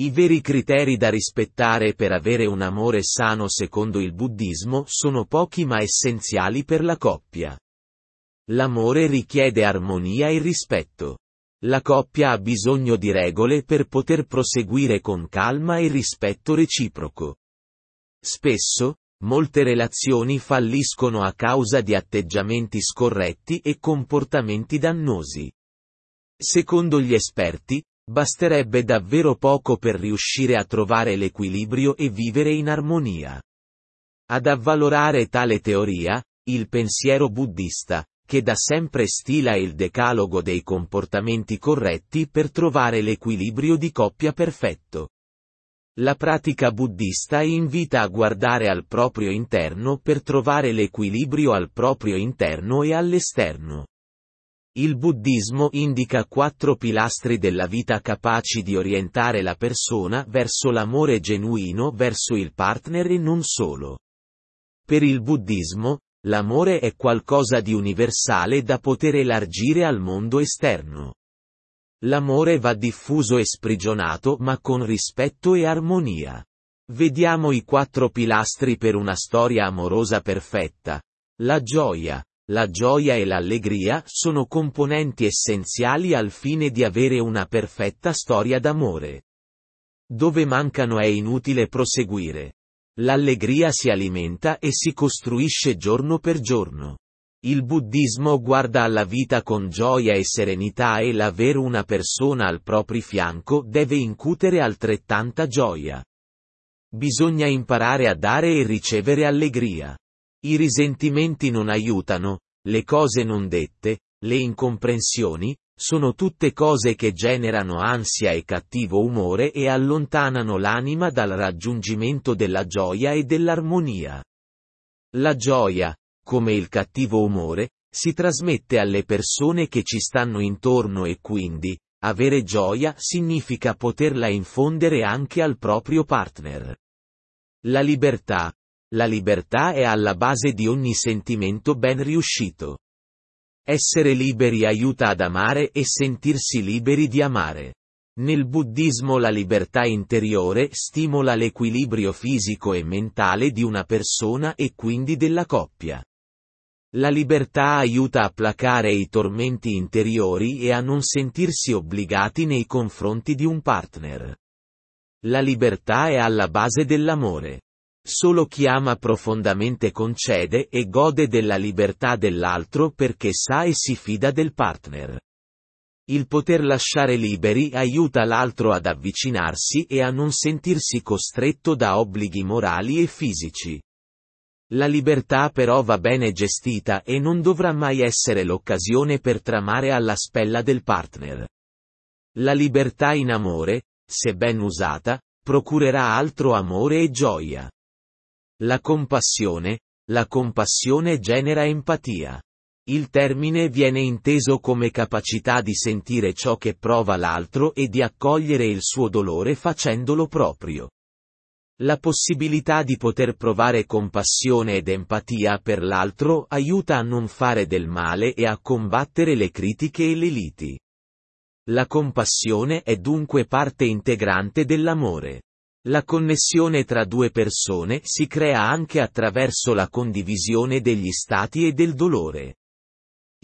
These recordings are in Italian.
I veri criteri da rispettare per avere un amore sano secondo il buddismo sono pochi ma essenziali per la coppia. L'amore richiede armonia e rispetto. La coppia ha bisogno di regole per poter proseguire con calma e rispetto reciproco. Spesso, molte relazioni falliscono a causa di atteggiamenti scorretti e comportamenti dannosi. Secondo gli esperti, basterebbe davvero poco per riuscire a trovare l'equilibrio e vivere in armonia. Ad avvalorare tale teoria, il pensiero buddista, che da sempre stila il decalogo dei comportamenti corretti per trovare l'equilibrio di coppia perfetto. La pratica buddista invita a guardare al proprio interno per trovare l'equilibrio al proprio interno e all'esterno. Il buddismo indica quattro pilastri della vita capaci di orientare la persona verso l'amore genuino verso il partner e non solo. Per il buddismo, l'amore è qualcosa di universale da poter elargire al mondo esterno. L'amore va diffuso e sprigionato ma con rispetto e armonia. Vediamo i quattro pilastri per una storia amorosa perfetta. La gioia. La gioia e l'allegria sono componenti essenziali al fine di avere una perfetta storia d'amore. Dove mancano è inutile proseguire. L'allegria si alimenta e si costruisce giorno per giorno. Il buddismo guarda alla vita con gioia e serenità e l'avere una persona al proprio fianco deve incutere altrettanta gioia. Bisogna imparare a dare e ricevere allegria. I risentimenti non aiutano, le cose non dette, le incomprensioni, sono tutte cose che generano ansia e cattivo umore e allontanano l'anima dal raggiungimento della gioia e dell'armonia. La gioia, come il cattivo umore, si trasmette alle persone che ci stanno intorno e quindi, avere gioia significa poterla infondere anche al proprio partner. La libertà. La libertà è alla base di ogni sentimento ben riuscito. Essere liberi aiuta ad amare e sentirsi liberi di amare. Nel buddismo la libertà interiore stimola l'equilibrio fisico e mentale di una persona e quindi della coppia. La libertà aiuta a placare i tormenti interiori e a non sentirsi obbligati nei confronti di un partner. La libertà è alla base dell'amore. Solo chi ama profondamente concede e gode della libertà dell'altro perché sa e si fida del partner. Il poter lasciare liberi aiuta l'altro ad avvicinarsi e a non sentirsi costretto da obblighi morali e fisici. La libertà però va bene gestita e non dovrà mai essere l'occasione per tramare alla spella del partner. La libertà in amore, se ben usata, procurerà altro amore e gioia. La compassione, la compassione genera empatia. Il termine viene inteso come capacità di sentire ciò che prova l'altro e di accogliere il suo dolore facendolo proprio. La possibilità di poter provare compassione ed empatia per l'altro aiuta a non fare del male e a combattere le critiche e le liti. La compassione è dunque parte integrante dell'amore. La connessione tra due persone si crea anche attraverso la condivisione degli stati e del dolore.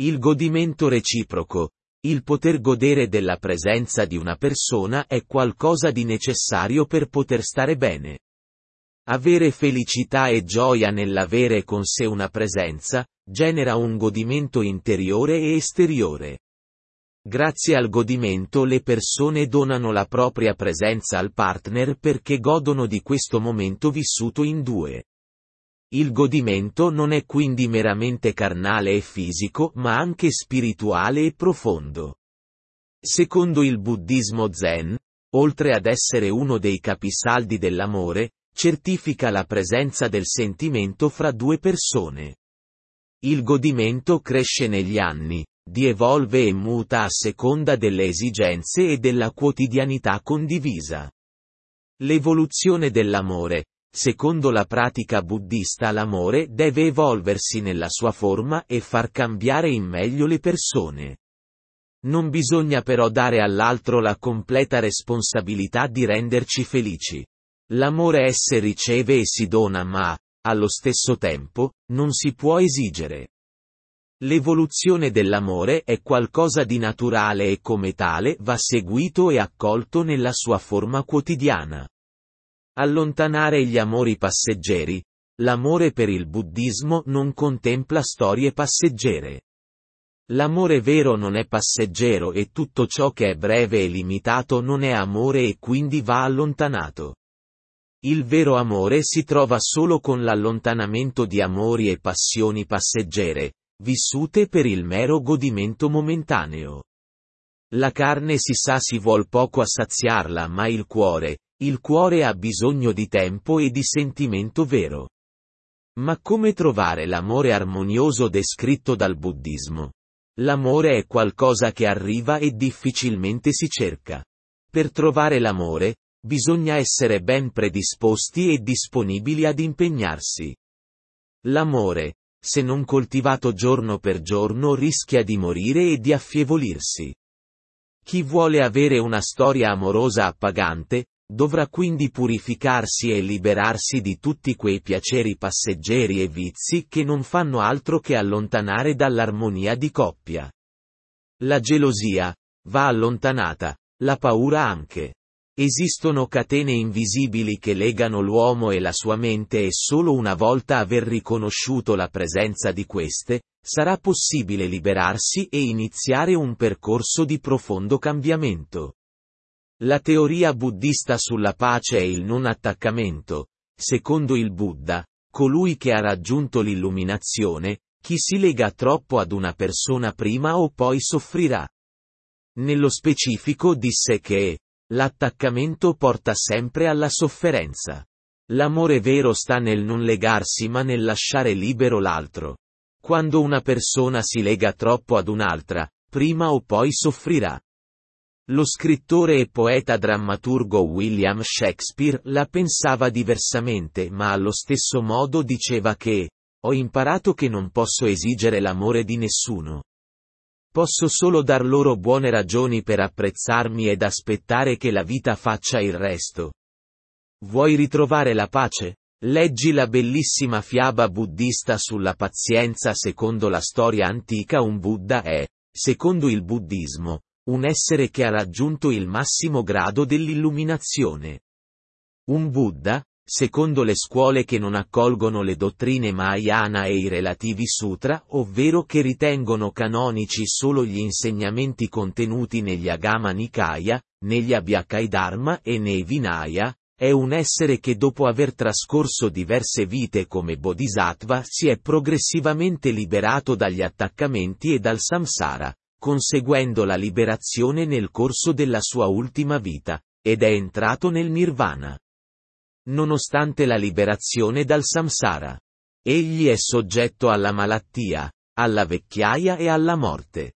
Il godimento reciproco, Il poter godere della presenza di una persona è qualcosa di necessario per poter stare bene. Avere felicità e gioia nell'avere con sé una presenza, genera un godimento interiore e esteriore. Grazie al godimento le persone donano la propria presenza al partner perché godono di questo momento vissuto in due. Il godimento non è quindi meramente carnale e fisico ma anche spirituale e profondo. Secondo il buddismo zen, oltre ad essere uno dei capisaldi dell'amore, certifica la presenza del sentimento fra due persone. Il godimento cresce negli anni, di evolve e muta a seconda delle esigenze e della quotidianità condivisa. L'evoluzione dell'amore, Secondo la pratica buddista l'amore deve evolversi nella sua forma e far cambiare in meglio le persone. Non bisogna però dare all'altro la completa responsabilità di renderci felici. L'amore esse riceve e si dona ma, allo stesso tempo, non si può esigere. L'evoluzione dell'amore è qualcosa di naturale e come tale va seguito e accolto nella sua forma quotidiana. Allontanare gli amori passeggeri. L'amore per il buddismo non contempla storie passeggere. L'amore vero non è passeggero e tutto ciò che è breve e limitato non è amore e quindi va allontanato. Il vero amore si trova solo con l'allontanamento di amori e passioni passeggere, vissute per il mero godimento momentaneo. La carne si sa si vuol poco a saziarla ma il cuore, il cuore ha bisogno di tempo e di sentimento vero. Ma come trovare l'amore armonioso descritto dal buddismo? L'amore è qualcosa che arriva e difficilmente si cerca. Per trovare l'amore, bisogna essere ben predisposti e disponibili ad impegnarsi. L'amore, se non coltivato giorno per giorno rischia di morire e di affievolirsi. Chi vuole avere una storia amorosa appagante, Dovrà quindi purificarsi e liberarsi di tutti quei piaceri passeggeri e vizi che non fanno altro che allontanare dall'armonia di coppia. La gelosia, va allontanata, la paura anche. Esistono catene invisibili che legano l'uomo e la sua mente e solo una volta aver riconosciuto la presenza di queste, sarà possibile liberarsi e iniziare un percorso di profondo cambiamento. La teoria buddista sulla pace e il non attaccamento, secondo il Buddha, colui che ha raggiunto l'illuminazione, chi si lega troppo ad una persona prima o poi soffrirà. Nello specifico disse che, l'attaccamento porta sempre alla sofferenza. L'amore vero sta nel non legarsi ma nel lasciare libero l'altro. Quando una persona si lega troppo ad un'altra, prima o poi soffrirà. Lo scrittore e poeta drammaturgo William Shakespeare la pensava diversamente ma allo stesso modo diceva che, ho imparato che non posso esigere l'amore di nessuno. Posso solo dar loro buone ragioni per apprezzarmi ed aspettare che la vita faccia il resto. Vuoi ritrovare la pace? Leggi la bellissima fiaba buddista sulla pazienza secondo la storia antica un Buddha è, secondo il buddismo, un essere che ha raggiunto il massimo grado dell'illuminazione. Un Buddha, secondo le scuole che non accolgono le dottrine Mahayana e i relativi sutra, ovvero che ritengono canonici solo gli insegnamenti contenuti negli Agama Nikaya, negli Abhyakkhai e nei Vinaya, è un essere che dopo aver trascorso diverse vite come Bodhisattva si è progressivamente liberato dagli attaccamenti e dal samsara, conseguendo la liberazione nel corso della sua ultima vita, ed è entrato nel nirvana. Nonostante la liberazione dal samsara. Egli è soggetto alla malattia, alla vecchiaia e alla morte.